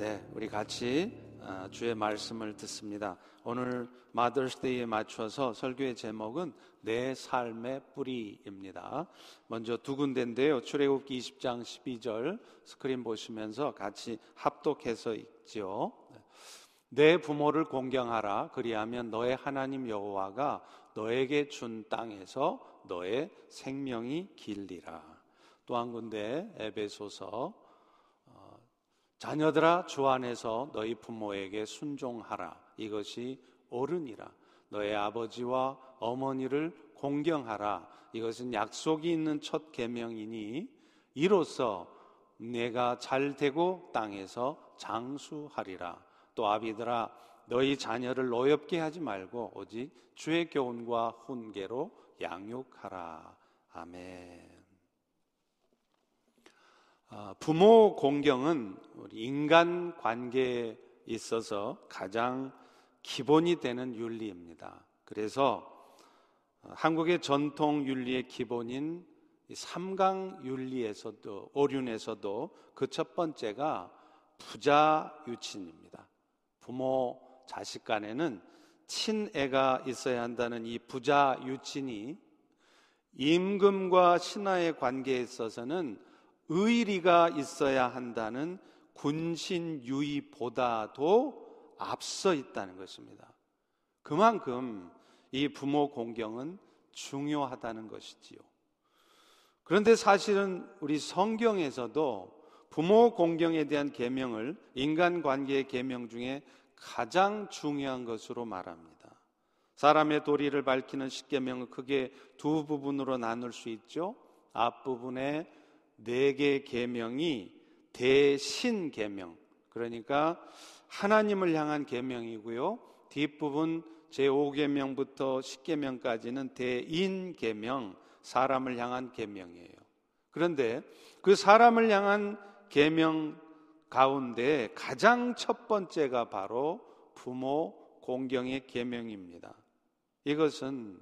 네, 우리 같이 아, 주의 말씀을 듣습니다. 오늘 마더스데이에 맞춰서 설교의 제목은 내 삶의 뿌리입니다. 먼저 두 군데인데요. 출애굽기 20장 12절 스크린 보시면서 같이 합독해서 읽지요. 내 부모를 공경하라 그리하면 너의 하나님 여호와가 너에게 준 땅에서 너의 생명이 길리라. 또 한 군데 에베소서 자녀들아 주 안에서 너희 부모에게 순종하라. 이것이 옳으니라. 너의 아버지와 어머니를 공경하라. 이것은 약속이 있는 첫 계명이니 이로써 내가 잘 되고 땅에서 장수하리라. 또 아비들아 너희 자녀를 노엽게 하지 말고 오직 주의 교훈과 훈계로 양육하라. 아멘. 아, 부모 공경은 인간 관계에 있어서 가장 기본이 되는 윤리입니다. 그래서 어, 한국의 전통 윤리의 기본인 삼강 윤리에서도 오륜에서도 그 첫 번째가 부자 유친입니다. 부모 자식 간에는 친애가 있어야 한다는 이 부자 유친이 임금과 신하의 관계에 있어서는 의리가 있어야 한다는 군신유의보다도 앞서 있다는 것입니다. 그만큼 이 부모 공경은 중요하다는 것이지요. 그런데 사실은 우리 성경에서도 부모 공경에 대한 계명을 인간 관계의 계명 중에 가장 중요한 것으로 말합니다. 사람의 도리를 밝히는 십계명은 크게 두 부분으로 나눌 수 있죠. 앞부분에 네 개의 계명이 대신 계명. 그러니까 하나님을 향한 계명이고요. 뒷부분 제5계명부터 10계명까지는 대인 계명, 사람을 향한 계명이에요. 그런데 그 사람을 향한 계명 가운데 가장 첫 번째가 바로 부모 공경의 계명입니다. 이것은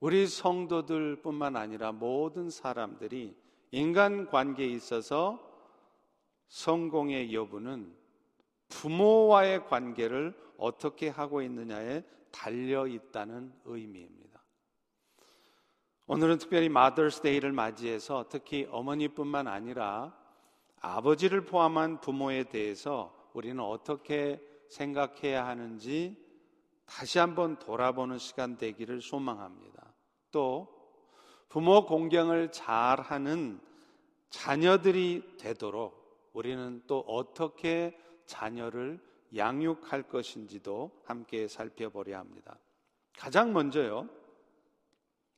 우리 성도들뿐만 아니라 모든 사람들이 인간 관계에 있어서 성공의 여부는 부모와의 관계를 어떻게 하고 있느냐에 달려 있다는 의미입니다. 오늘은 특별히 마더스 데이를 맞이해서 특히 어머니뿐만 아니라 아버지를 포함한 부모에 대해서 우리는 어떻게 생각해야 하는지 다시 한번 돌아보는 시간 되기를 소망합니다. 또 부모 공경을 잘하는 자녀들이 되도록 우리는 또 어떻게 자녀를 양육할 것인지도 함께 살펴보려 합니다. 가장 먼저요.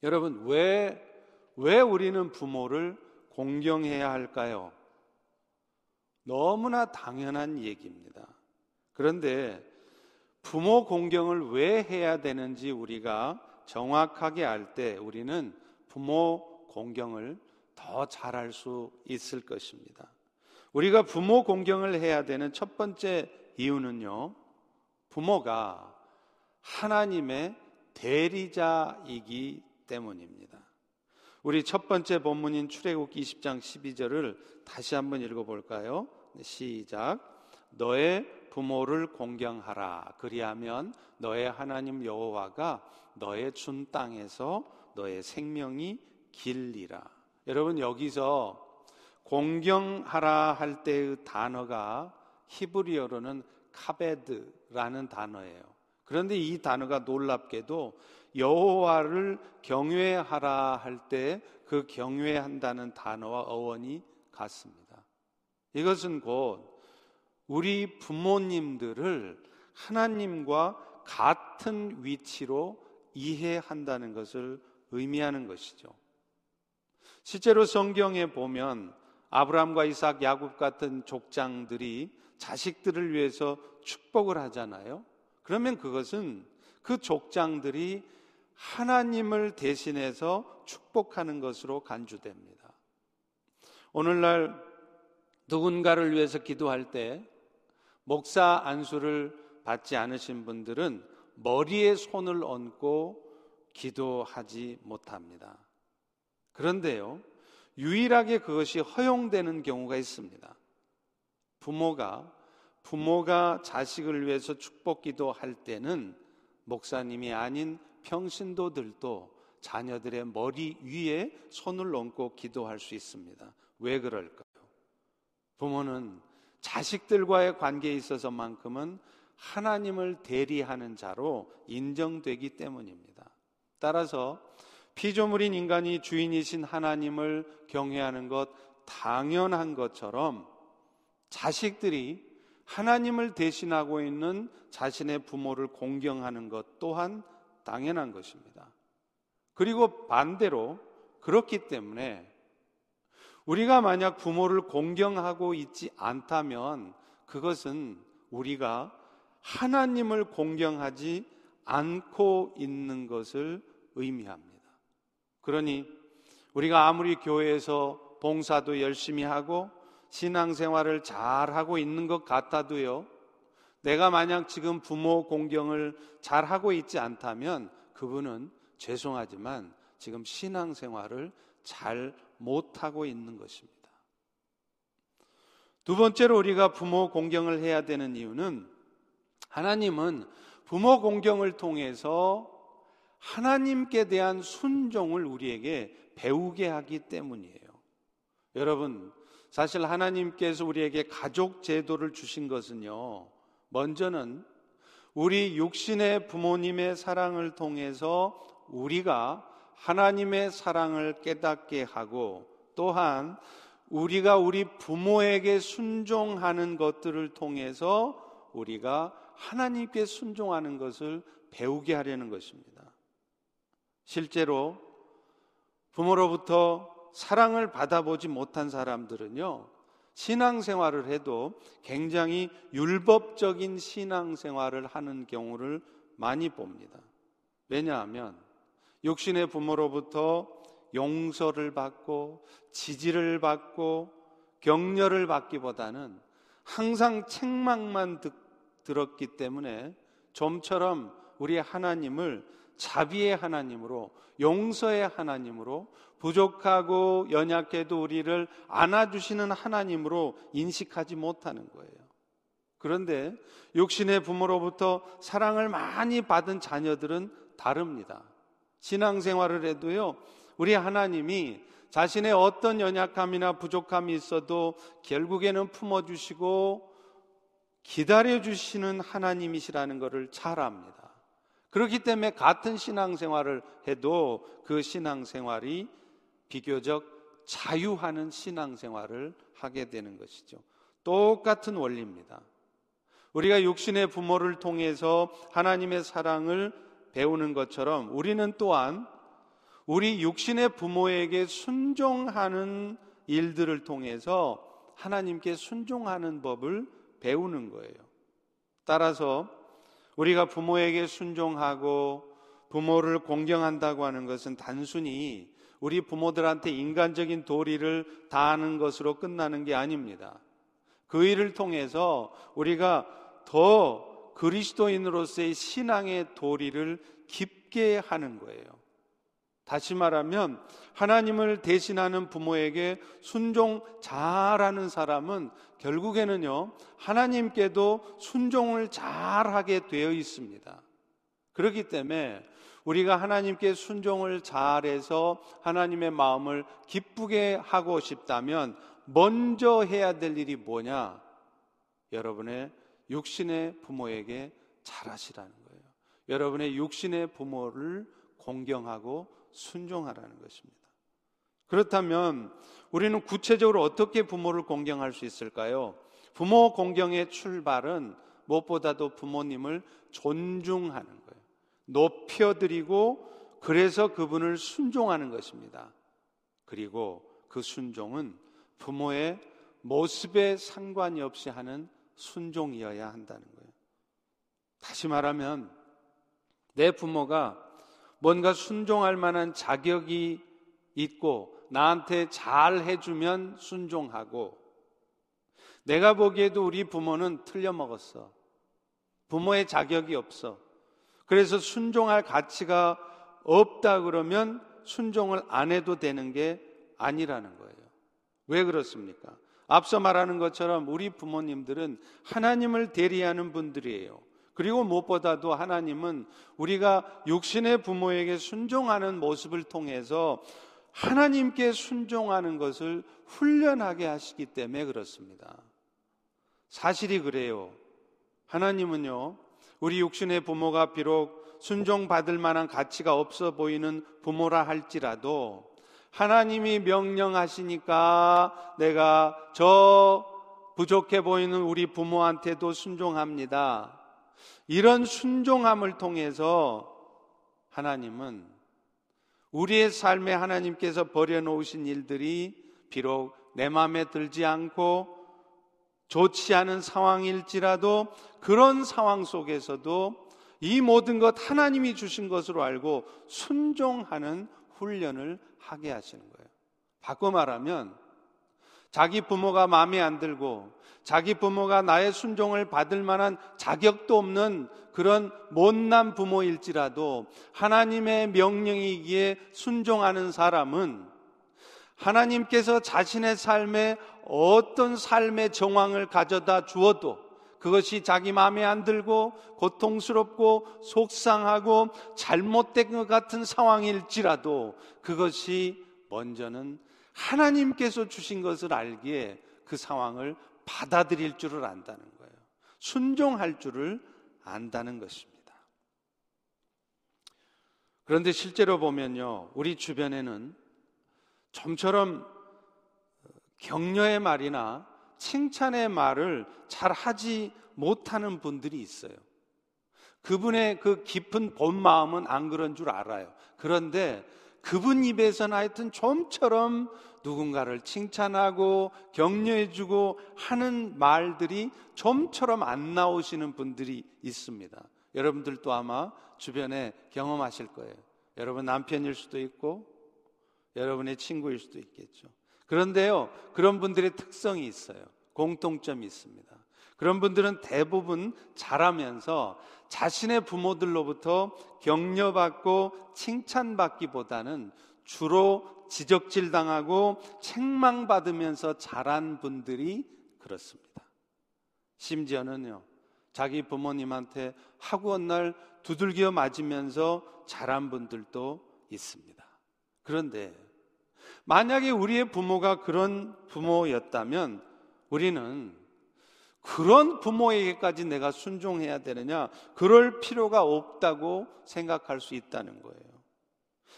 여러분, 왜, 왜 우리는 부모를 공경해야 할까요? 너무나 당연한 얘기입니다. 그런데 부모 공경을 왜 해야 되는지 우리가 정확하게 알 때 우리는 부모 공경을 더 잘할 수 있을 것입니다. 우리가 부모 공경을 해야 되는 첫 번째 이유는요, 부모가 하나님의 대리자이기 때문입니다. 우리 첫 번째 본문인 출애굽기 20장 12절을 다시 한번 읽어볼까요? 네, 시작. 너의 부모를 공경하라. 그리하면 너의 하나님 여호와가 너의 준 땅에서 너의 생명이 길리라. 여러분 여기서 공경하라 할 때의 단어가 히브리어로는 카베드라는 단어예요. 그런데 이 단어가 놀랍게도 여호와를 경외하라 할 때 그 경외한다는 단어와 어원이 같습니다. 이것은 곧 우리 부모님들을 하나님과 같은 위치로 이해한다는 것을 의미하는 것이죠. 실제로 성경에 보면 아브라함과 이삭, 야곱 같은 족장들이 자식들을 위해서 축복을 하잖아요. 그러면 그것은 그 족장들이 하나님을 대신해서 축복하는 것으로 간주됩니다. 오늘날 누군가를 위해서 기도할 때 목사 안수를 받지 않으신 분들은 머리에 손을 얹고 기도하지 못합니다. 그런데요, 유일하게 그것이 허용되는 경우가 있습니다. 부모가 부모가 자식을 위해서 축복 기도할 때는 목사님이 아닌 평신도들도 자녀들의 머리 위에 손을 얹고 기도할 수 있습니다. 왜 그럴까요? 부모는 자식들과의 관계에 있어서만큼은 하나님을 대리하는 자로 인정되기 때문입니다. 따라서 피조물인 인간이 주인이신 하나님을 경외하는 것 당연한 것처럼 자식들이 하나님을 대신하고 있는 자신의 부모를 공경하는 것 또한 당연한 것입니다. 그리고 반대로 그렇기 때문에 우리가 만약 부모를 공경하고 있지 않다면 그것은 우리가 하나님을 공경하지 않고 있는 것을 의미합니다. 그러니 우리가 아무리 교회에서 봉사도 열심히 하고 신앙생활을 잘 하고 있는 것 같아도요, 내가 만약 지금 부모 공경을 잘 하고 있지 않다면 그분은 죄송하지만 지금 신앙생활을 잘 못하고 있는 것입니다. 두 번째로 우리가 부모 공경을 해야 되는 이유는 하나님은 부모 공경을 통해서 하나님께 대한 순종을 우리에게 배우게 하기 때문이에요. 여러분, 사실 하나님께서 우리에게 가족 제도를 주신 것은요, 먼저는 우리 육신의 부모님의 사랑을 통해서 우리가 하나님의 사랑을 깨닫게 하고 또한 우리가 우리 부모에게 순종하는 것들을 통해서 우리가 하나님께 순종하는 것을 배우게 하려는 것입니다. 실제로 부모로부터 사랑을 받아보지 못한 사람들은요, 신앙생활을 해도 굉장히 율법적인 신앙생활을 하는 경우를 많이 봅니다. 왜냐하면 육신의 부모로부터 용서를 받고 지지를 받고 격려를 받기보다는 항상 책망만 듣, 들었기 때문에 좀처럼 우리 하나님을 자비의 하나님으로 용서의 하나님으로 부족하고 연약해도 우리를 안아주시는 하나님으로 인식하지 못하는 거예요. 그런데 육신의 부모로부터 사랑을 많이 받은 자녀들은 다릅니다. 신앙생활을 해도요, 우리 하나님이 자신의 어떤 연약함이나 부족함이 있어도 결국에는 품어주시고 기다려주시는 하나님이시라는 것을 잘 압니다. 그렇기 때문에 같은 신앙생활을 해도 그 신앙생활이 비교적 자유하는 신앙생활을 하게 되는 것이죠. 똑같은 원리입니다. 우리가 육신의 부모를 통해서 하나님의 사랑을 배우는 것처럼 우리는 또한 우리 육신의 부모에게 순종하는 일들을 통해서 하나님께 순종하는 법을 배우는 거예요. 따라서 우리가 부모에게 순종하고 부모를 공경한다고 하는 것은 단순히 우리 부모들한테 인간적인 도리를 다하는 것으로 끝나는 게 아닙니다. 그 일을 통해서 우리가 더 그리스도인으로서의 신앙의 도리를 깊게 하는 거예요. 다시 말하면 하나님을 대신하는 부모에게 순종 잘하는 사람은 결국에는요, 하나님께도 순종을 잘하게 되어 있습니다. 그렇기 때문에 우리가 하나님께 순종을 잘해서 하나님의 마음을 기쁘게 하고 싶다면 먼저 해야 될 일이 뭐냐? 여러분의 육신의 부모에게 잘하시라는 거예요. 여러분의 육신의 부모를 공경하고 순종하라는 것입니다. 그렇다면 우리는 구체적으로 어떻게 부모를 공경할 수 있을까요? 부모 공경의 출발은 무엇보다도 부모님을 존중하는 거예요. 높여드리고 그래서 그분을 순종하는 것입니다. 그리고 그 순종은 부모의 모습에 상관이 없이 하는 순종이어야 한다는 거예요. 다시 말하면 내 부모가 뭔가 순종할 만한 자격이 있고 나한테 잘 해주면 순종하고 내가 보기에도 우리 부모는 틀려먹었어. 부모의 자격이 없어. 그래서 순종할 가치가 없다 그러면 순종을 안 해도 되는 게 아니라는 거예요. 왜 그렇습니까? 앞서 말하는 것처럼 우리 부모님들은 하나님을 대리하는 분들이에요. 그리고 무엇보다도 하나님은 우리가 육신의 부모에게 순종하는 모습을 통해서 하나님께 순종하는 것을 훈련하게 하시기 때문에 그렇습니다. 사실이 그래요. 하나님은요, 우리 육신의 부모가 비록 순종받을 만한 가치가 없어 보이는 부모라 할지라도 하나님이 명령하시니까 내가 저 부족해 보이는 우리 부모한테도 순종합니다. 이런 순종함을 통해서 하나님은 우리의 삶에 하나님께서 버려놓으신 일들이 비록 내 마음에 들지 않고 좋지 않은 상황일지라도 그런 상황 속에서도 이 모든 것 하나님이 주신 것으로 알고 순종하는 훈련을 하게 하시는 거예요. 바꿔 말하면 자기 부모가 마음에 안 들고 자기 부모가 나의 순종을 받을 만한 자격도 없는 그런 못난 부모일지라도 하나님의 명령이기에 순종하는 사람은 하나님께서 자신의 삶에 어떤 삶의 정황을 가져다 주어도 그것이 자기 마음에 안 들고 고통스럽고 속상하고 잘못된 것 같은 상황일지라도 그것이 먼저는 하나님께서 주신 것을 알기에 그 상황을 받아들일 줄을 안다는 거예요. 순종할 줄을 안다는 것입니다. 그런데 실제로 보면요, 우리 주변에는 좀처럼 격려의 말이나 칭찬의 말을 잘 하지 못하는 분들이 있어요. 그분의 그 깊은 본 마음은 안 그런 줄 알아요. 그런데 그분 입에서는 하여튼 좀처럼 누군가를 칭찬하고 격려해주고 하는 말들이 좀처럼 안 나오시는 분들이 있습니다. 여러분들도 아마 주변에 경험하실 거예요. 여러분 남편일 수도 있고, 여러분의 친구일 수도 있겠죠. 그런데요, 그런 분들의 특성이 있어요. 공통점이 있습니다. 그런 분들은 대부분 자라면서 자신의 부모들로부터 격려받고 칭찬받기보다는 주로 지적질 당하고 책망받으면서 자란 분들이 그렇습니다. 심지어는요, 자기 부모님한테 학원 날 두들겨 맞으면서 자란 분들도 있습니다. 그런데 만약에 우리의 부모가 그런 부모였다면 우리는 그런 부모에게까지 내가 순종해야 되느냐? 그럴 필요가 없다고 생각할 수 있다는 거예요.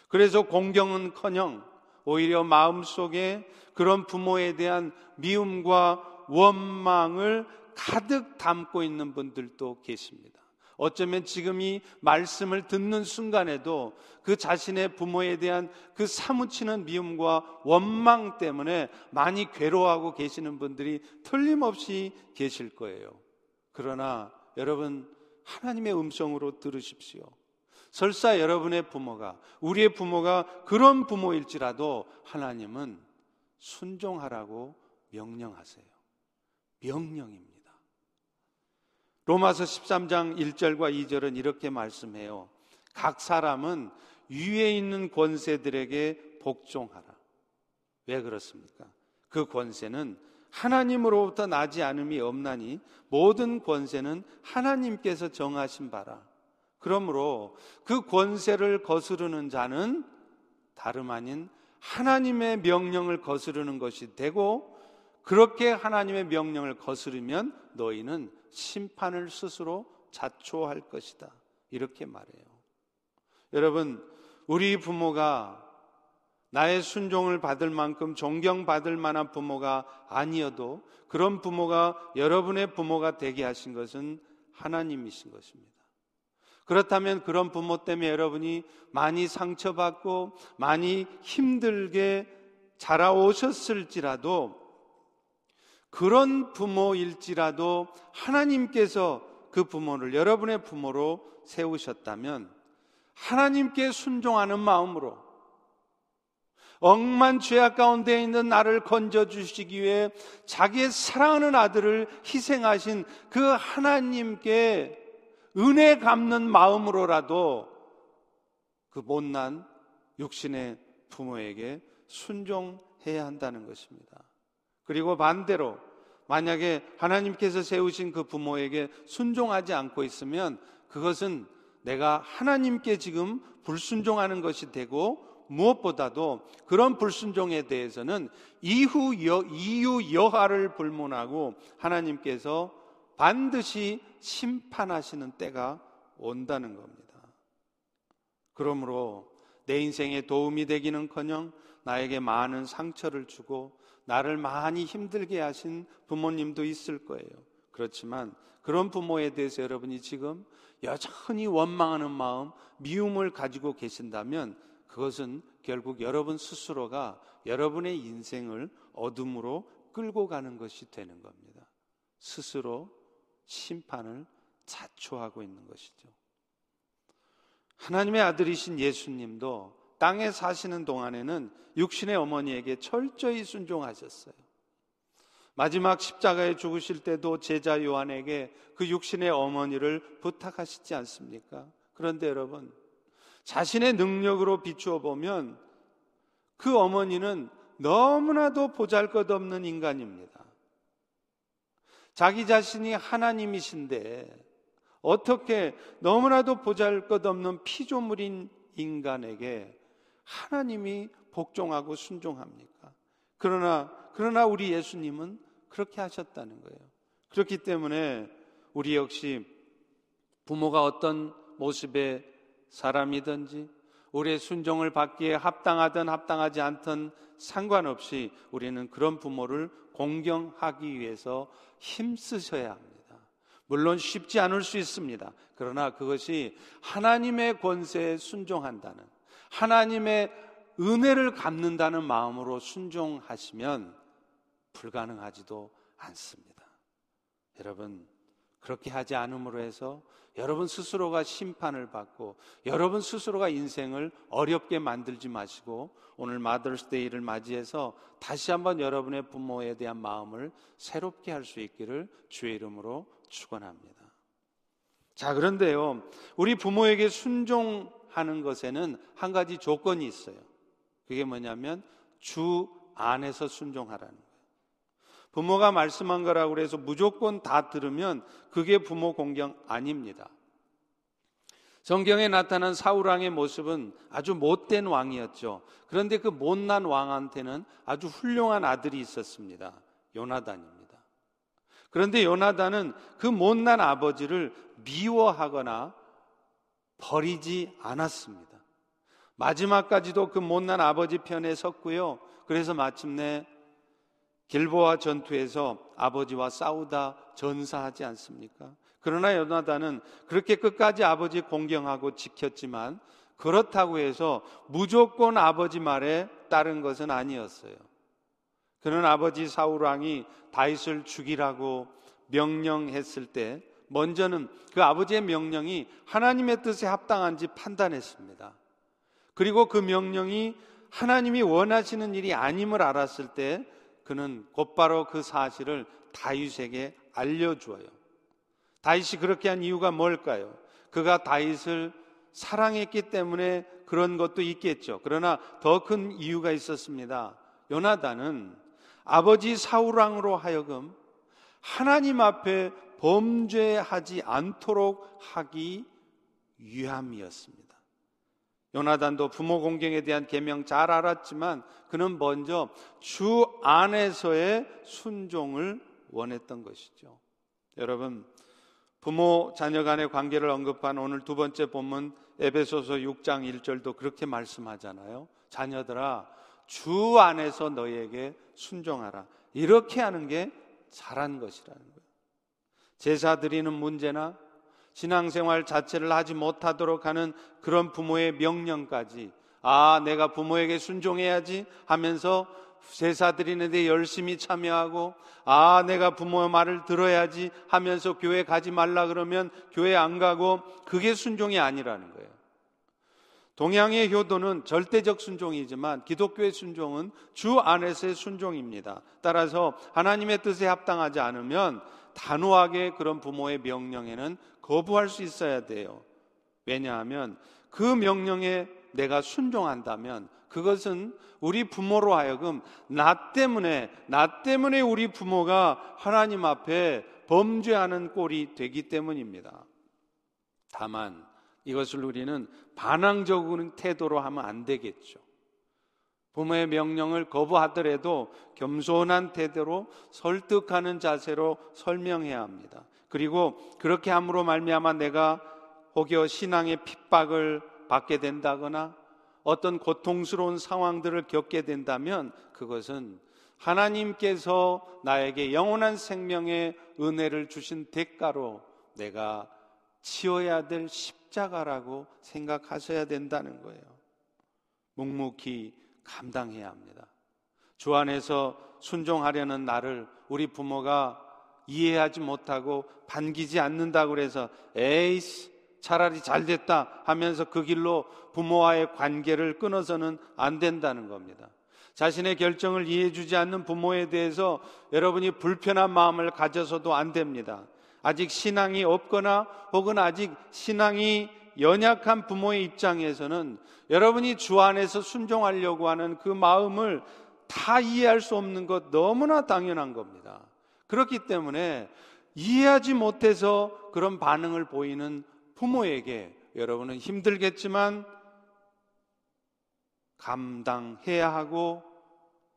그래서 공경은 커녕 오히려 마음속에 그런 부모에 대한 미움과 원망을 가득 담고 있는 분들도 계십니다. 어쩌면 지금 이 말씀을 듣는 순간에도 그 자신의 부모에 대한 그 사무치는 미움과 원망 때문에 많이 괴로워하고 계시는 분들이 틀림없이 계실 거예요. 그러나 여러분, 하나님의 음성으로 들으십시오. 설사 여러분의 부모가, 우리의 부모가 그런 부모일지라도 하나님은 순종하라고 명령하세요. 명령입니다. 로마서 13장 1절과 2절은 이렇게 말씀해요. 각 사람은 위에 있는 권세들에게 복종하라. 왜 그렇습니까? 그 권세는 하나님으로부터 나지 않음이 없나니 모든 권세는 하나님께서 정하신 바라. 그러므로 그 권세를 거스르는 자는 다름 아닌 하나님의 명령을 거스르는 것이 되고 그렇게 하나님의 명령을 거스르면 너희는 심판을 스스로 자초할 것이다. 이렇게 말해요. 여러분, 우리 부모가 나의 순종을 받을 만큼 존경받을 만한 부모가 아니어도 그런 부모가 여러분의 부모가 되게 하신 것은 하나님이신 것입니다. 그렇다면 그런 부모 때문에 여러분이 많이 상처받고 많이 힘들게 자라오셨을지라도 그런 부모일지라도 하나님께서 그 부모를 여러분의 부모로 세우셨다면 하나님께 순종하는 마음으로 억만 죄악 가운데 있는 나를 건져 주시기 위해 자기의 사랑하는 아들을 희생하신 그 하나님께 은혜 갚는 마음으로라도 그 못난 육신의 부모에게 순종해야 한다는 것입니다. 그리고 반대로 만약에 하나님께서 세우신 그 부모에게 순종하지 않고 있으면 그것은 내가 하나님께 지금 불순종하는 것이 되고 무엇보다도 그런 불순종에 대해서는 이후 여, 이유 여하를 불문하고 하나님께서 반드시 심판하시는 때가 온다는 겁니다. 그러므로 내 인생에 도움이 되기는커녕 나에게 많은 상처를 주고 나를 많이 힘들게 하신 부모님도 있을 거예요. 그렇지만 그런 부모에 대해서 여러분이 지금 여전히 원망하는 마음, 미움을 가지고 계신다면 그것은 결국 여러분 스스로가 여러분의 인생을 어둠으로 끌고 가는 것이 되는 겁니다. 스스로 심판을 자초하고 있는 것이죠. 하나님의 아들이신 예수님도 땅에 사시는 동안에는 육신의 어머니에게 철저히 순종하셨어요. 마지막 십자가에 죽으실 때도 제자 요한에게 그 육신의 어머니를 부탁하시지 않습니까? 그런데 여러분, 자신의 능력으로 비추어 보면 그 어머니는 너무나도 보잘 것 없는 인간입니다. 자기 자신이 하나님이신데 어떻게 너무나도 보잘 것 없는 피조물인 인간에게 하나님이 복종하고 순종합니까? 그러나 그러나 우리 예수님은 그렇게 하셨다는 거예요. 그렇기 때문에 우리 역시 부모가 어떤 모습의 사람이든지 우리의 순종을 받기에 합당하든 합당하지 않든 상관없이 우리는 그런 부모를 공경하기 위해서 힘쓰셔야 합니다. 물론 쉽지 않을 수 있습니다. 그러나 그것이 하나님의 권세에 순종한다는 하나님의 은혜를 갚는다는 마음으로 순종하시면 불가능하지도 않습니다. 여러분, 그렇게 하지 않음으로 해서 여러분 스스로가 심판을 받고 여러분 스스로가 인생을 어렵게 만들지 마시고 오늘 마더스데이를 맞이해서 다시 한번 여러분의 부모에 대한 마음을 새롭게 할 수 있기를 주의 이름으로 축원합니다. 자, 그런데요. 우리 부모에게 순종 하는 것에는 한 가지 조건이 있어요. 그게 뭐냐면 주 안에서 순종하라는 거예요. 부모가 말씀한 거라고 그래서 무조건 다 들으면 그게 부모 공경 아닙니다. 성경에 나타난 사울왕의 모습은 아주 못된 왕이었죠. 그런데 그 못난 왕한테는 아주 훌륭한 아들이 있었습니다. 요나단입니다. 그런데 요나단은 그 못난 아버지를 미워하거나 버리지 않았습니다. 마지막까지도 그 못난 아버지 편에 섰고요. 그래서 마침내 길보아 전투에서 아버지와 싸우다 전사하지 않습니까? 그러나 요나단은 그렇게 끝까지 아버지 공경하고 지켰지만 그렇다고 해서 무조건 아버지 말에 따른 것은 아니었어요. 그는 아버지 사울 왕이 다윗을 죽이라고 명령했을 때 먼저는 그 아버지의 명령이 하나님의 뜻에 합당한지 판단했습니다. 그리고 그 명령이 하나님이 원하시는 일이 아님을 알았을 때 그는 곧바로 그 사실을 다윗에게 알려주어요. 다윗이 그렇게 한 이유가 뭘까요? 그가 다윗을 사랑했기 때문에 그런 것도 있겠죠. 그러나 더 큰 이유가 있었습니다. 요나단은 아버지 사울왕으로 하여금 하나님 앞에 범죄하지 않도록 하기 위함이었습니다. 요나단도 부모 공경에 대한 계명 잘 알았지만 그는 먼저 주 안에서의 순종을 원했던 것이죠. 여러분, 부모 자녀 간의 관계를 언급한 오늘 두 번째 본문 에베소서 6장 1절도 그렇게 말씀하잖아요. 자녀들아, 주 안에서 너희에게 순종하라. 이렇게 하는 게 잘한 것이라는 거예요. 제사 드리는 문제나 신앙생활 자체를 하지 못하도록 하는 그런 부모의 명령까지 아, 내가 부모에게 순종해야지 하면서 제사 드리는데 열심히 참여하고 아, 내가 부모의 말을 들어야지 하면서 교회 가지 말라 그러면 교회 안 가고 그게 순종이 아니라는 거예요. 동양의 효도는 절대적 순종이지만 기독교의 순종은 주 안에서의 순종입니다. 따라서 하나님의 뜻에 합당하지 않으면 단호하게 그런 부모의 명령에는 거부할 수 있어야 돼요. 왜냐하면 그 명령에 내가 순종한다면 그것은 우리 부모로 하여금 나 때문에 나 때문에 우리 부모가 하나님 앞에 범죄하는 꼴이 되기 때문입니다. 다만 이것을 우리는 반항적인 태도로 하면 안 되겠죠. 부모의 명령을 거부하더라도 겸손한 태도로 설득하는 자세로 설명해야 합니다. 그리고 그렇게 함으로 말미암아 내가 혹여 신앙의 핍박을 받게 된다거나 어떤 고통스러운 상황들을 겪게 된다면 그것은 하나님께서 나에게 영원한 생명의 은혜를 주신 대가로 내가 치어야 될 십자가라고 생각하셔야 된다는 거예요. 묵묵히 감당해야 합니다. 주 안에서 순종하려는 나를 우리 부모가 이해하지 못하고 반기지 않는다고 그래서 에이스 차라리 잘 됐다 하면서 그 길로 부모와의 관계를 끊어서는 안 된다는 겁니다. 자신의 결정을 이해해주지 않는 부모에 대해서 여러분이 불편한 마음을 가져서도 안 됩니다. 아직 신앙이 없거나 혹은 아직 신앙이 연약한 부모의 입장에서는 여러분이 주 안에서 순종하려고 하는 그 마음을 다 이해할 수 없는 것 너무나 당연한 겁니다. 그렇기 때문에 이해하지 못해서 그런 반응을 보이는 부모에게 여러분은 힘들겠지만 감당해야 하고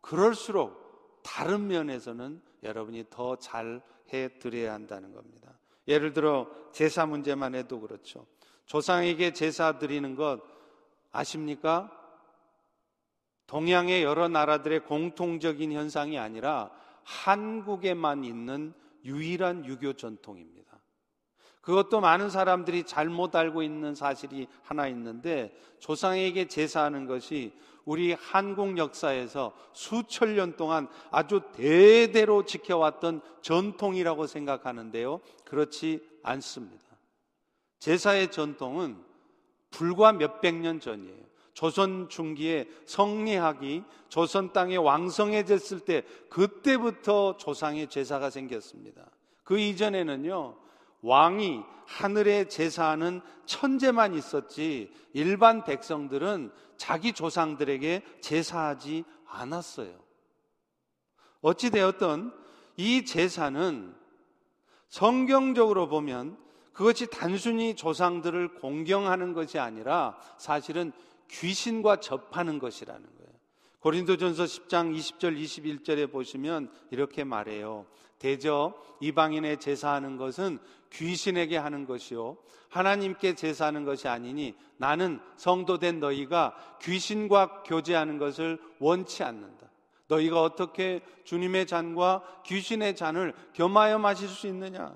그럴수록 다른 면에서는 여러분이 더 잘 해 드려야 한다는 겁니다. 예를 들어 제사 문제만 해도 그렇죠. 조상에게 제사 드리는 것 아십니까? 동양의 여러 나라들의 공통적인 현상이 아니라 한국에만 있는 유일한 유교 전통입니다. 그것도 많은 사람들이 잘못 알고 있는 사실이 하나 있는데 조상에게 제사하는 것이 우리 한국 역사에서 수천 년 동안 아주 대대로 지켜왔던 전통이라고 생각하는데요. 그렇지 않습니다. 제사의 전통은 불과 몇백 년 전이에요. 조선 중기에 성리학이 조선 땅에 왕성해졌을 때 그때부터 조상의 제사가 생겼습니다. 그 이전에는요, 왕이 하늘에 제사하는 천재만 있었지 일반 백성들은 자기 조상들에게 제사하지 않았어요. 어찌되었던 이 제사는 성경적으로 보면 그것이 단순히 조상들을 공경하는 것이 아니라 사실은 귀신과 접하는 것이라는 거예요. 고린도전서 10장 20절 21절에 보시면 이렇게 말해요. 대저 이방인의 제사하는 것은 귀신에게 하는 것이요 하나님께 제사하는 것이 아니니 나는 성도된 너희가 귀신과 교제하는 것을 원치 않는다. 너희가 어떻게 주님의 잔과 귀신의 잔을 겸하여 마실 수 있느냐?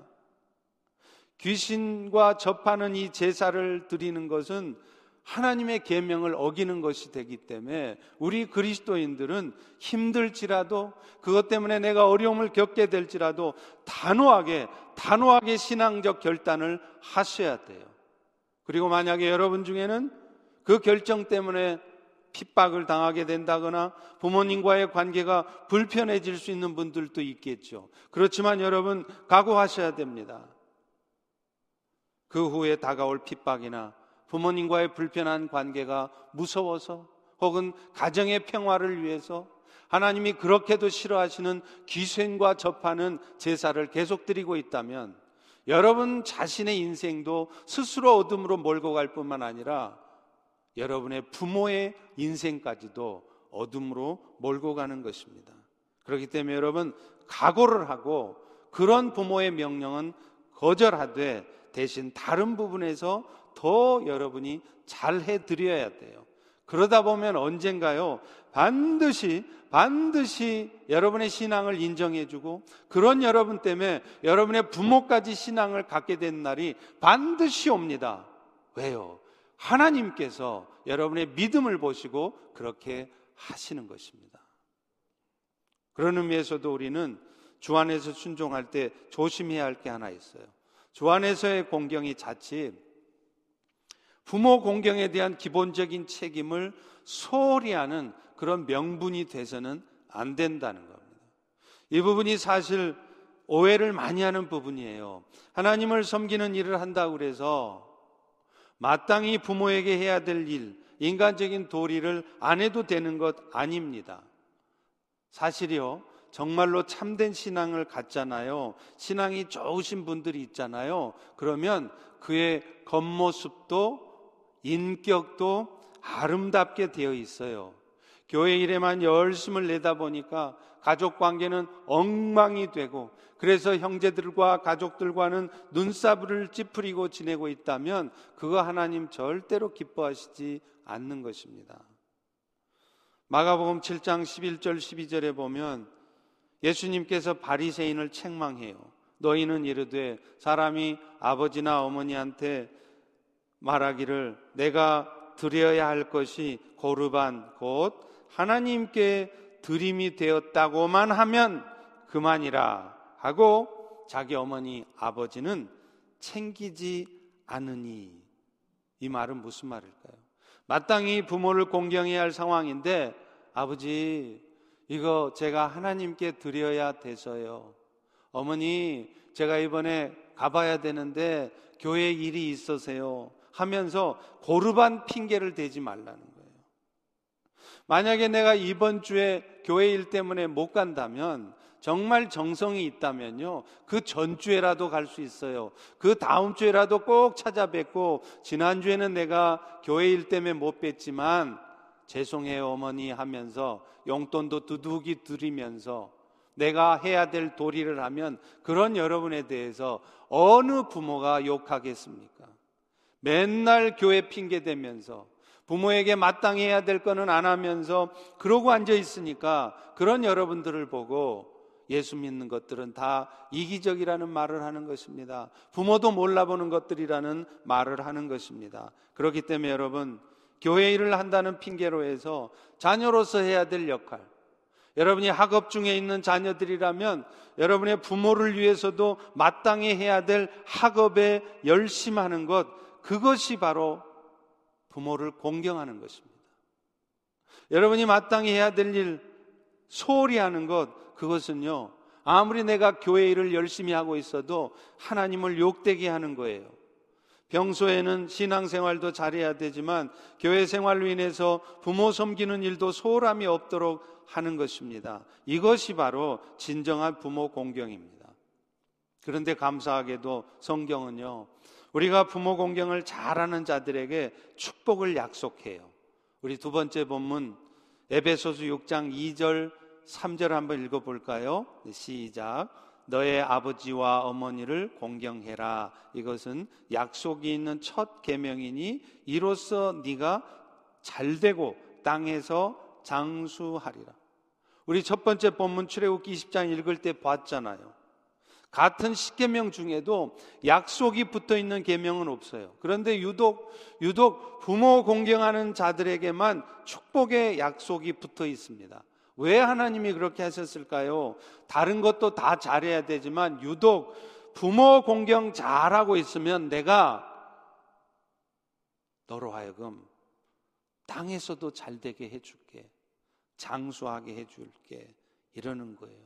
귀신과 접하는 이 제사를 드리는 것은 하나님의 계명을 어기는 것이 되기 때문에 우리 그리스도인들은 힘들지라도 그것 때문에 내가 어려움을 겪게 될지라도 단호하게 단호하게 신앙적 결단을 하셔야 돼요. 그리고 만약에 여러분 중에는 그 결정 때문에 핍박을 당하게 된다거나 부모님과의 관계가 불편해질 수 있는 분들도 있겠죠. 그렇지만 여러분 각오하셔야 됩니다. 그 후에 다가올 핍박이나 부모님과의 불편한 관계가 무서워서 혹은 가정의 평화를 위해서 하나님이 그렇게도 싫어하시는 귀신과 접하는 제사를 계속 드리고 있다면 여러분 자신의 인생도 스스로 어둠으로 몰고 갈 뿐만 아니라 여러분의 부모의 인생까지도 어둠으로 몰고 가는 것입니다. 그렇기 때문에 여러분 각오를 하고 그런 부모의 명령은 거절하되 대신 다른 부분에서 더 여러분이 잘 해드려야 돼요. 그러다 보면 언젠가요, 반드시, 반드시 여러분의 신앙을 인정해주고, 그런 여러분 때문에 여러분의 부모까지 신앙을 갖게 된 날이 반드시 옵니다. 왜요? 하나님께서 여러분의 믿음을 보시고 그렇게 하시는 것입니다. 그런 의미에서도 우리는 주 안에서 순종할 때 조심해야 할 게 하나 있어요. 주 안에서의 공경이 자칫 부모 공경에 대한 기본적인 책임을 소홀히 하는 그런 명분이 돼서는 안 된다는 겁니다. 이 부분이 사실 오해를 많이 하는 부분이에요. 하나님을 섬기는 일을 한다고 그래서 마땅히 부모에게 해야 될 일, 인간적인 도리를 안 해도 되는 것 아닙니다. 사실이요. 정말로 참된 신앙을 갖잖아요. 신앙이 좋으신 분들이 있잖아요. 그러면 그의 겉모습도 인격도 아름답게 되어 있어요. 교회 일에만 열심을 내다 보니까 가족 관계는 엉망이 되고 그래서 형제들과 가족들과는 눈사부를 찌푸리고 지내고 있다면 그거 하나님 절대로 기뻐하시지 않는 것입니다. 마가복음 7장 11절 12절에 보면 예수님께서 바리새인을 책망해요. 너희는 이르되 사람이 아버지나 어머니한테 말하기를 내가 드려야 할 것이 고르반 곧 하나님께 드림이 되었다고만 하면 그만이라 하고 자기 어머니 아버지는 챙기지 않으니 이 말은 무슨 말일까요? 마땅히 부모를 공경해야 할 상황인데 아버지 이거 제가 하나님께 드려야 돼서요. 어머니 제가 이번에 가봐야 되는데 교회 일이 있어서요. 하면서 고르반 핑계를 대지 말라는 거예요. 만약에 내가 이번 주에 교회 일 때문에 못 간다면 정말 정성이 있다면요. 그 전주에라도 갈 수 있어요. 그 다음 주에라도 꼭 찾아뵙고 지난주에는 내가 교회 일 때문에 못 뵀지만 죄송해요 어머니 하면서 용돈도 두둑이 드리면서 내가 해야 될 도리를 하면 그런 여러분에 대해서 어느 부모가 욕하겠습니까? 맨날 교회 핑계 대면서 부모에게 마땅히 해야 될 거는 안 하면서 그러고 앉아 있으니까 그런 여러분들을 보고 예수 믿는 것들은 다 이기적이라는 말을 하는 것입니다. 부모도 몰라보는 것들이라는 말을 하는 것입니다. 그렇기 때문에 여러분, 교회 일을 한다는 핑계로 해서 자녀로서 해야 될 역할, 여러분이 학업 중에 있는 자녀들이라면 여러분의 부모를 위해서도 마땅히 해야 될 학업에 열심하는 것, 그것이 바로 부모를 공경하는 것입니다. 여러분이 마땅히 해야 될 일, 소홀히 하는 것, 그것은요, 아무리 내가 교회 일을 열심히 하고 있어도 하나님을 욕되게 하는 거예요. 평소에는 신앙생활도 잘해야 되지만 교회 생활로 인해서 부모 섬기는 일도 소홀함이 없도록 하는 것입니다. 이것이 바로 진정한 부모 공경입니다. 그런데 감사하게도 성경은요, 우리가 부모 공경을 잘하는 자들에게 축복을 약속해요. 우리 두 번째 본문 에베소서 6장 2절 3절 한번 읽어 볼까요? 네, 시작. 너의 아버지와 어머니를 공경해라. 이것은 약속이 있는 첫 계명이니 이로써 네가 잘 되고 땅에서 장수하리라. 우리 첫 번째 본문 출애굽기 20장 읽을 때 봤잖아요. 같은 십계명 중에도 약속이 붙어 있는 계명은 없어요. 그런데 유독 유독 부모 공경하는 자들에게만 축복의 약속이 붙어 있습니다. 왜 하나님이 그렇게 하셨을까요? 다른 것도 다 잘해야 되지만 유독 부모 공경 잘하고 있으면 내가 너로 하여금 땅에서도 잘 되게 해줄게. 장수하게 해줄게. 이러는 거예요.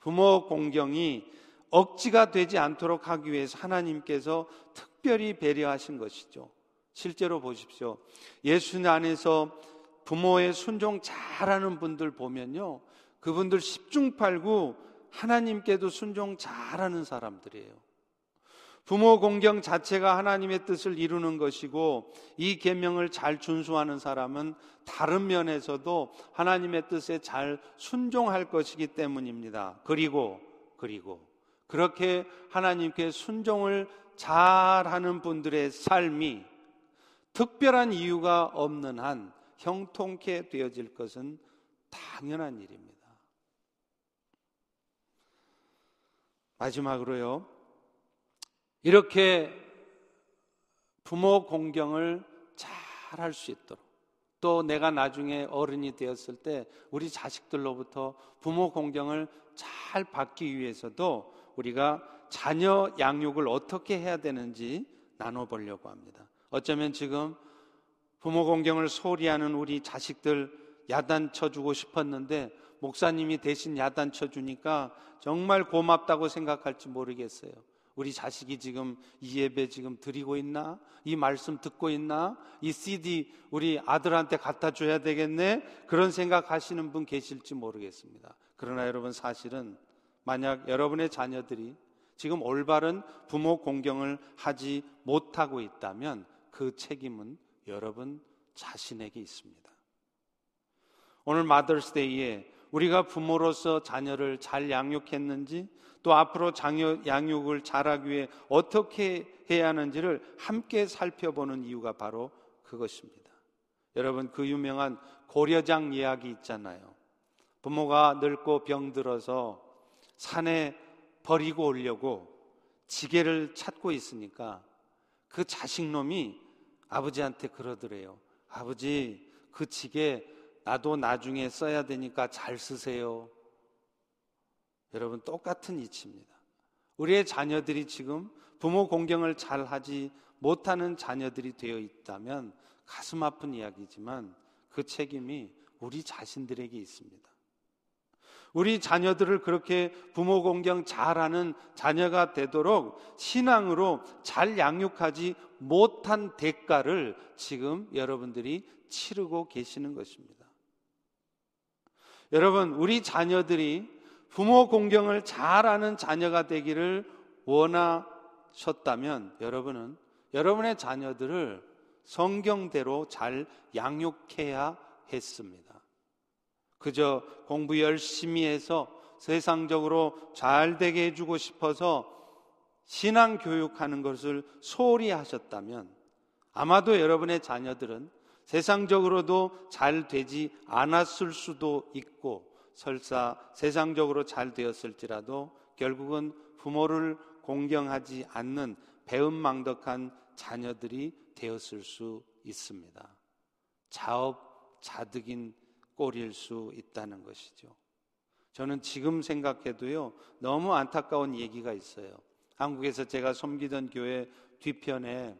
부모 공경이 억지가 되지 않도록 하기 위해서 하나님께서 특별히 배려하신 것이죠. 실제로 보십시오. 예수 안에서 부모의 순종 잘하는 분들 보면요. 그분들 십중팔구 하나님께도 순종 잘하는 사람들이에요. 부모 공경 자체가 하나님의 뜻을 이루는 것이고 이 계명을 잘 준수하는 사람은 다른 면에서도 하나님의 뜻에 잘 순종할 것이기 때문입니다. 그리고 그리고 그렇게 하나님께 순종을 잘하는 분들의 삶이 특별한 이유가 없는 한 형통케 되어질 것은 당연한 일입니다. 마지막으로요. 이렇게 부모 공경을 잘 할 수 있도록 또 내가 나중에 어른이 되었을 때 우리 자식들로부터 부모 공경을 잘 받기 위해서도 우리가 자녀 양육을 어떻게 해야 되는지 나눠보려고 합니다. 어쩌면 지금 부모 공경을 소홀히 하는 우리 자식들 야단쳐 주고 싶었는데 목사님이 대신 야단쳐 주니까 정말 고맙다고 생각할지 모르겠어요. 우리 자식이 지금 이 예배 지금 드리고 있나? 이 말씀 듣고 있나? 이 CD 우리 아들한테 갖다 줘야 되겠네? 그런 생각 하시는 분 계실지 모르겠습니다. 그러나 여러분 사실은 만약 여러분의 자녀들이 지금 올바른 부모 공경을 하지 못하고 있다면 그 책임은 여러분 자신에게 있습니다. 오늘 마더스데이에 우리가 부모로서 자녀를 잘 양육했는지 또 앞으로 장여, 양육을 잘하기 위해 어떻게 해야 하는지를 함께 살펴보는 이유가 바로 그것입니다. 여러분 그 유명한 고려장 이야기 있잖아요. 부모가 늙고 병들어서 산에 버리고 오려고 지게를 찾고 있으니까 그 자식놈이 아버지한테 그러더래요. 아버지, 그 지게 나도 나중에 써야 되니까 잘 쓰세요. 여러분, 똑같은 이치입니다. 우리의 자녀들이 지금 부모 공경을 잘 하지 못하는 자녀들이 되어 있다면 가슴 아픈 이야기지만 그 책임이 우리 자신들에게 있습니다. 우리 자녀들을 그렇게 부모 공경 잘하는 자녀가 되도록 신앙으로 잘 양육하지 못한 대가를 지금 여러분들이 치르고 계시는 것입니다. 여러분, 우리 자녀들이 부모 공경을 잘하는 자녀가 되기를 원하셨다면 여러분은 여러분의 자녀들을 성경대로 잘 양육해야 했습니다. 그저 공부 열심히 해서 세상적으로 잘 되게 해주고 싶어서 신앙 교육하는 것을 소홀히 하셨다면 아마도 여러분의 자녀들은 세상적으로도 잘 되지 않았을 수도 있고 설사 세상적으로 잘 되었을지라도 결국은 부모를 공경하지 않는 배은망덕한 자녀들이 되었을 수 있습니다. 자업 자득인 꼴일 수 있다는 것이죠. 저는 지금 생각해도요, 너무 안타까운 얘기가 있어요. 한국에서 제가 섬기던 교회 뒤편에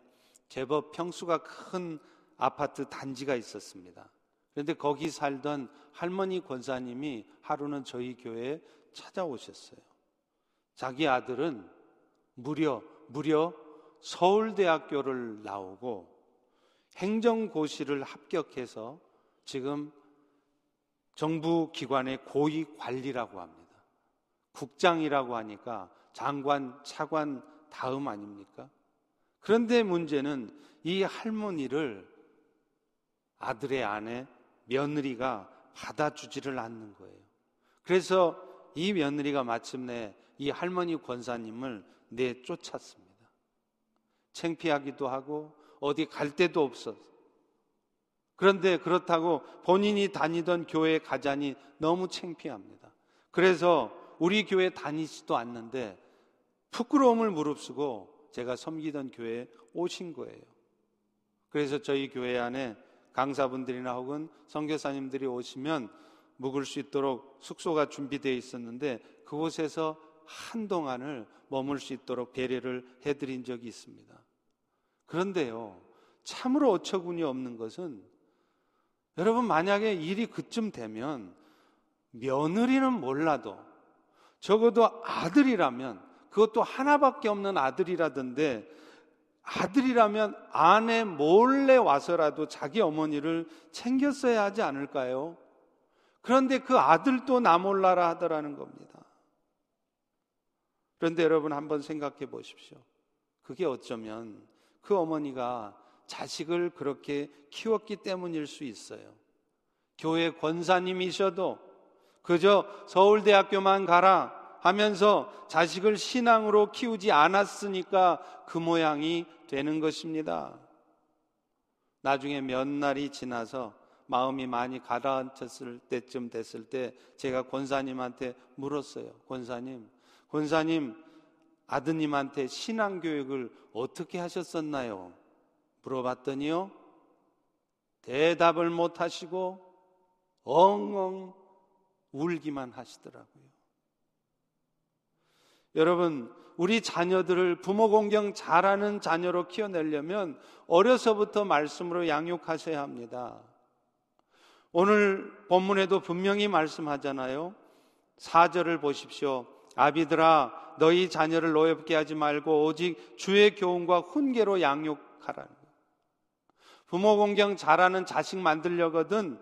제법 평수가 큰 아파트 단지가 있었습니다. 그런데 거기 살던 할머니 권사님이 하루는 저희 교회에 찾아오셨어요. 자기 아들은 무려, 무려 서울대학교를 나오고 행정고시를 합격해서 지금 정부 기관의 고위 관리라고 합니다. 국장이라고 하니까 장관, 차관 다음 아닙니까? 그런데 문제는 이 할머니를 아들의 아내 며느리가 받아주지를 않는 거예요. 그래서 이 며느리가 마침내 이 할머니 권사님을 내쫓았습니다. 창피하기도 하고 어디 갈 데도 없었어. 그런데 그렇다고 본인이 다니던 교회에 가자니 너무 창피합니다. 그래서 우리 교회 다니지도 않는데 부끄러움을 무릅쓰고 제가 섬기던 교회에 오신 거예요. 그래서 저희 교회 안에 강사분들이나 혹은 선교사님들이 오시면 묵을 수 있도록 숙소가 준비되어 있었는데 그곳에서 한동안을 머물 수 있도록 배려를 해드린 적이 있습니다. 그런데요, 참으로 어처구니 없는 것은 여러분 만약에 일이 그쯤 되면 며느리는 몰라도 적어도 아들이라면 그것도 하나밖에 없는 아들이라던데 아들이라면 아내 몰래 와서라도 자기 어머니를 챙겼어야 하지 않을까요? 그런데 그 아들도 나 몰라라 하더라는 겁니다. 그런데 여러분 한번 생각해 보십시오. 그게 어쩌면 그 어머니가 자식을 그렇게 키웠기 때문일 수 있어요. 교회 권사님이셔도 그저 서울대학교만 가라 하면서 자식을 신앙으로 키우지 않았으니까 그 모양이 되는 것입니다. 나중에 몇 날이 지나서 마음이 많이 가라앉혔을 때쯤 됐을 때 제가 권사님한테 물었어요. 권사님, 권사님 아드님한테 신앙 교육을 어떻게 하셨었나요? 물어봤더니요. 대답을 못 하시고 엉엉 울기만 하시더라고요. 여러분, 우리 자녀들을 부모 공경 잘하는 자녀로 키워내려면 어려서부터 말씀으로 양육하셔야 합니다. 오늘 본문에도 분명히 말씀하잖아요. 4절을 보십시오. 아비들아 너희 자녀를 노엽게 하지 말고 오직 주의 교훈과 훈계로 양육하라는. 부모 공경 잘하는 자식 만들려거든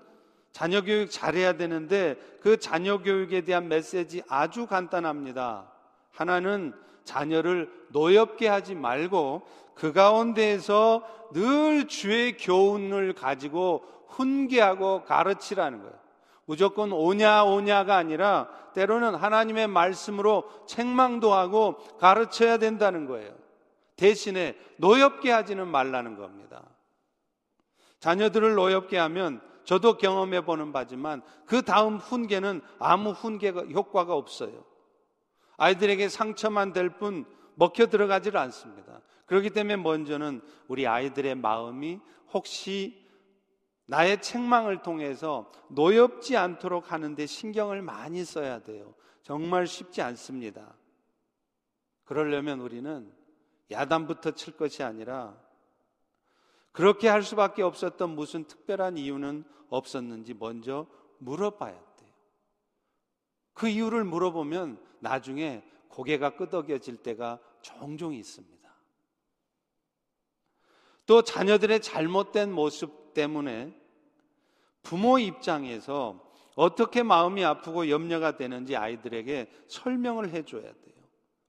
자녀 교육 잘해야 되는데 그 자녀 교육에 대한 메시지 아주 간단합니다. 하나는 자녀를 노엽게 하지 말고 그 가운데에서 늘 주의 교훈을 가지고 훈계하고 가르치라는 거예요. 무조건 오냐 오냐가 아니라 때로는 하나님의 말씀으로 책망도 하고 가르쳐야 된다는 거예요. 대신에 노엽게 하지는 말라는 겁니다. 자녀들을 노엽게 하면 저도 경험해 보는 바지만 그 다음 훈계는 아무 훈계가 효과가 없어요. 아이들에게 상처만 될 뿐 먹혀 들어가지를 않습니다. 그렇기 때문에 먼저는 우리 아이들의 마음이 혹시 나의 책망을 통해서 노엽지 않도록 하는데 신경을 많이 써야 돼요. 정말 쉽지 않습니다. 그러려면 우리는 야단부터 칠 것이 아니라 그렇게 할 수밖에 없었던 무슨 특별한 이유는 없었는지 먼저 물어봐야 돼요. 그 이유를 물어보면 나중에 고개가 끄덕여질 때가 종종 있습니다. 또 자녀들의 잘못된 모습 때문에 부모 입장에서 어떻게 마음이 아프고 염려가 되는지 아이들에게 설명을 해줘야 돼요.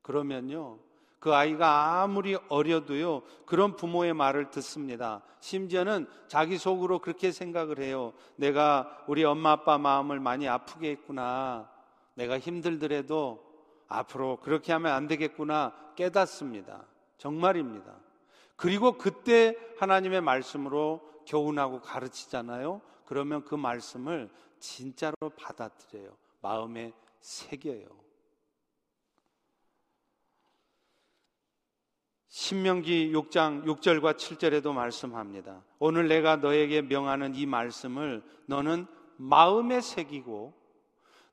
그러면요, 그 아이가 아무리 어려도요, 그런 부모의 말을 듣습니다. 심지어는 자기 속으로 그렇게 생각을 해요. 내가 우리 엄마 아빠 마음을 많이 아프게 했구나. 내가 힘들더라도 앞으로 그렇게 하면 안 되겠구나 깨닫습니다. 정말입니다. 그리고 그때 하나님의 말씀으로 교훈하고 가르치잖아요. 그러면 그 말씀을 진짜로 받아들여요. 마음에 새겨요. 신명기 6장 6절과 7절에도 말씀합니다. 오늘 내가 너에게 명하는 이 말씀을 너는 마음에 새기고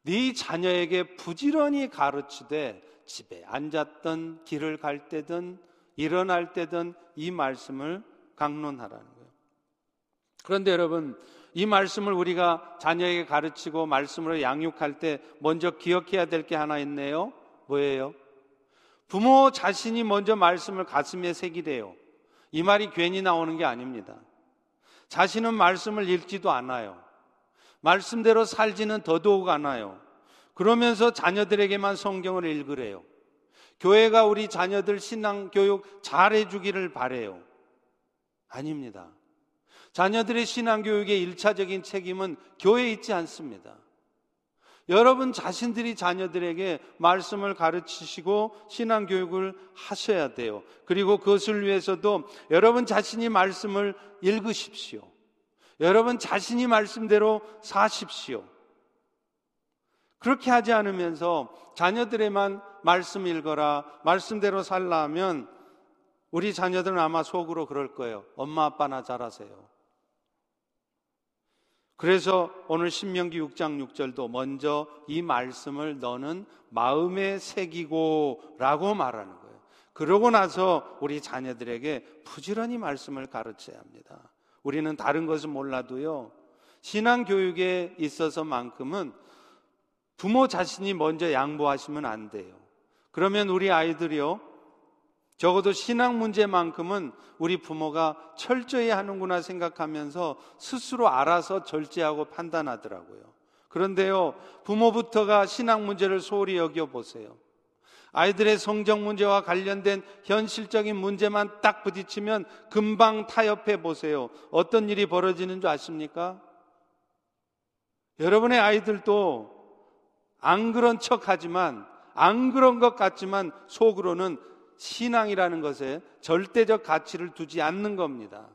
네 자녀에게 부지런히 가르치되 집에 앉았던 길을 갈 때든 일어날 때든 이 말씀을 강론하라는 거예요. 그런데 여러분 이 말씀을 우리가 자녀에게 가르치고 말씀으로 양육할 때 먼저 기억해야 될 게 하나 있네요. 뭐예요? 부모 자신이 먼저 말씀을 가슴에 새기래요. 이 말이 괜히 나오는 게 아닙니다. 자신은 말씀을 읽지도 않아요. 말씀대로 살지는 더더욱 않아요. 그러면서 자녀들에게만 성경을 읽으래요. 교회가 우리 자녀들 신앙 교육 잘 해주기를 바래요. 아닙니다. 자녀들의 신앙 교육의 일차적인 책임은 교회에 있지 않습니다. 여러분 자신들이 자녀들에게 말씀을 가르치시고 신앙 교육을 하셔야 돼요. 그리고 그것을 위해서도 여러분 자신이 말씀을 읽으십시오. 여러분 자신이 말씀대로 사십시오. 그렇게 하지 않으면서 자녀들에만 말씀 읽어라, 말씀대로 살라 하면 우리 자녀들은 아마 속으로 그럴 거예요. 엄마 아빠나 잘하세요. 그래서 오늘 신명기 6장 6절도 먼저 이 말씀을 너는 마음에 새기고 라고 말하는 거예요. 그러고 나서 우리 자녀들에게 부지런히 말씀을 가르쳐야 합니다. 우리는 다른 것은 몰라도요, 신앙 교육에 있어서만큼은 부모 자신이 먼저 양보하시면 안 돼요. 그러면 우리 아이들이요, 적어도 신앙 문제만큼은 우리 부모가 철저히 하는구나 생각하면서 스스로 알아서 절제하고 판단하더라고요. 그런데요, 부모부터가 신앙 문제를 소홀히 여겨보세요. 아이들의 성적 문제와 관련된 현실적인 문제만 딱 부딪히면 금방 타협해 보세요. 어떤 일이 벌어지는 줄 아십니까? 여러분의 아이들도 안 그런 척 하지만, 안 그런 것 같지만 속으로는 신앙이라는 것에 절대적 가치를 두지 않는 겁니다.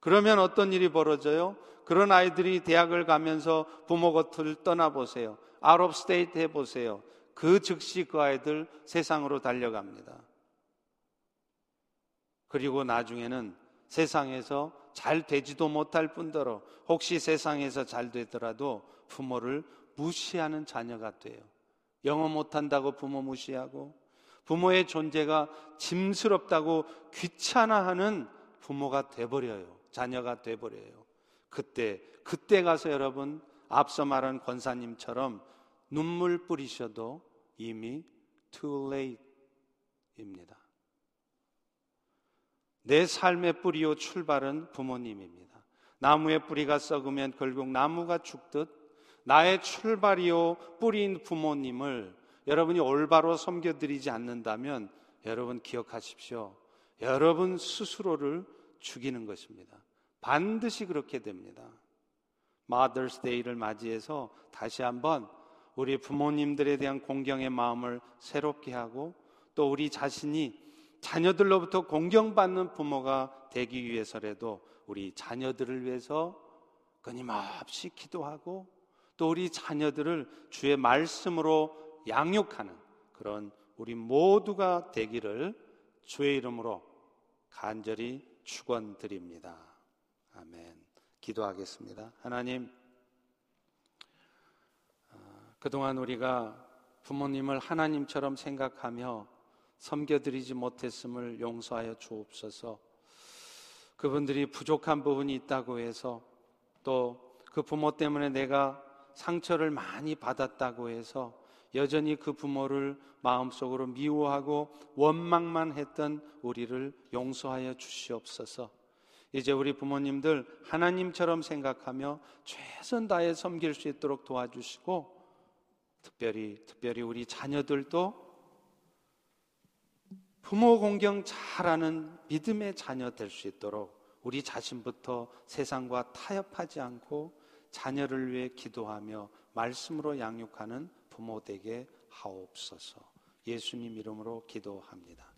그러면 어떤 일이 벌어져요? 그런 아이들이 대학을 가면서 부모 곁을 떠나보세요. of state 해보세요. 그 즉시 그 아이들 세상으로 달려갑니다. 그리고 나중에는 세상에서 잘 되지도 못할 뿐더러 혹시 세상에서 잘 되더라도 부모를 무시하는 자녀가 돼요. 영어 못한다고 부모 무시하고 부모의 존재가 짐스럽다고 귀찮아하는 부모가 돼버려요. 자녀가 돼버려요. 그때, 그때 가서 여러분, 앞서 말한 권사님처럼 눈물 뿌리셔도 이미 too late입니다. 내 삶의 뿌리요 출발은 부모님입니다. 나무의 뿌리가 썩으면 결국 나무가 죽듯 나의 출발이요 뿌리인 부모님을 여러분이 올바로 섬겨드리지 않는다면 여러분 기억하십시오. 여러분 스스로를 죽이는 것입니다. 반드시 그렇게 됩니다. 마더스 데이를 맞이해서 다시 한번 우리 부모님들에 대한 공경의 마음을 새롭게 하고 또 우리 자신이 자녀들로부터 공경받는 부모가 되기 위해서라도 우리 자녀들을 위해서 끊임없이 기도하고 또 우리 자녀들을 주의 말씀으로 양육하는 그런 우리 모두가 되기를 주의 이름으로 간절히 축원드립니다. 아멘. 기도하겠습니다. 하나님, 어, 그동안 우리가 부모님을 하나님처럼 생각하며 섬겨드리지 못했음을 용서하여 주옵소서. 그분들이 부족한 부분이 있다고 해서 또 그 부모 때문에 내가 상처를 많이 받았다고 해서 여전히 그 부모를 마음속으로 미워하고 원망만 했던 우리를 용서하여 주시옵소서. 이제 우리 부모님들 하나님처럼 생각하며 최선 다해 섬길 수 있도록 도와주시고 특별히 특별히 우리 자녀들도 부모 공경 잘하는 믿음의 자녀 될 수 있도록 우리 자신부터 세상과 타협하지 않고 자녀를 위해 기도하며 말씀으로 양육하는 부모 되게 하옵소서. 예수님 이름으로 기도합니다.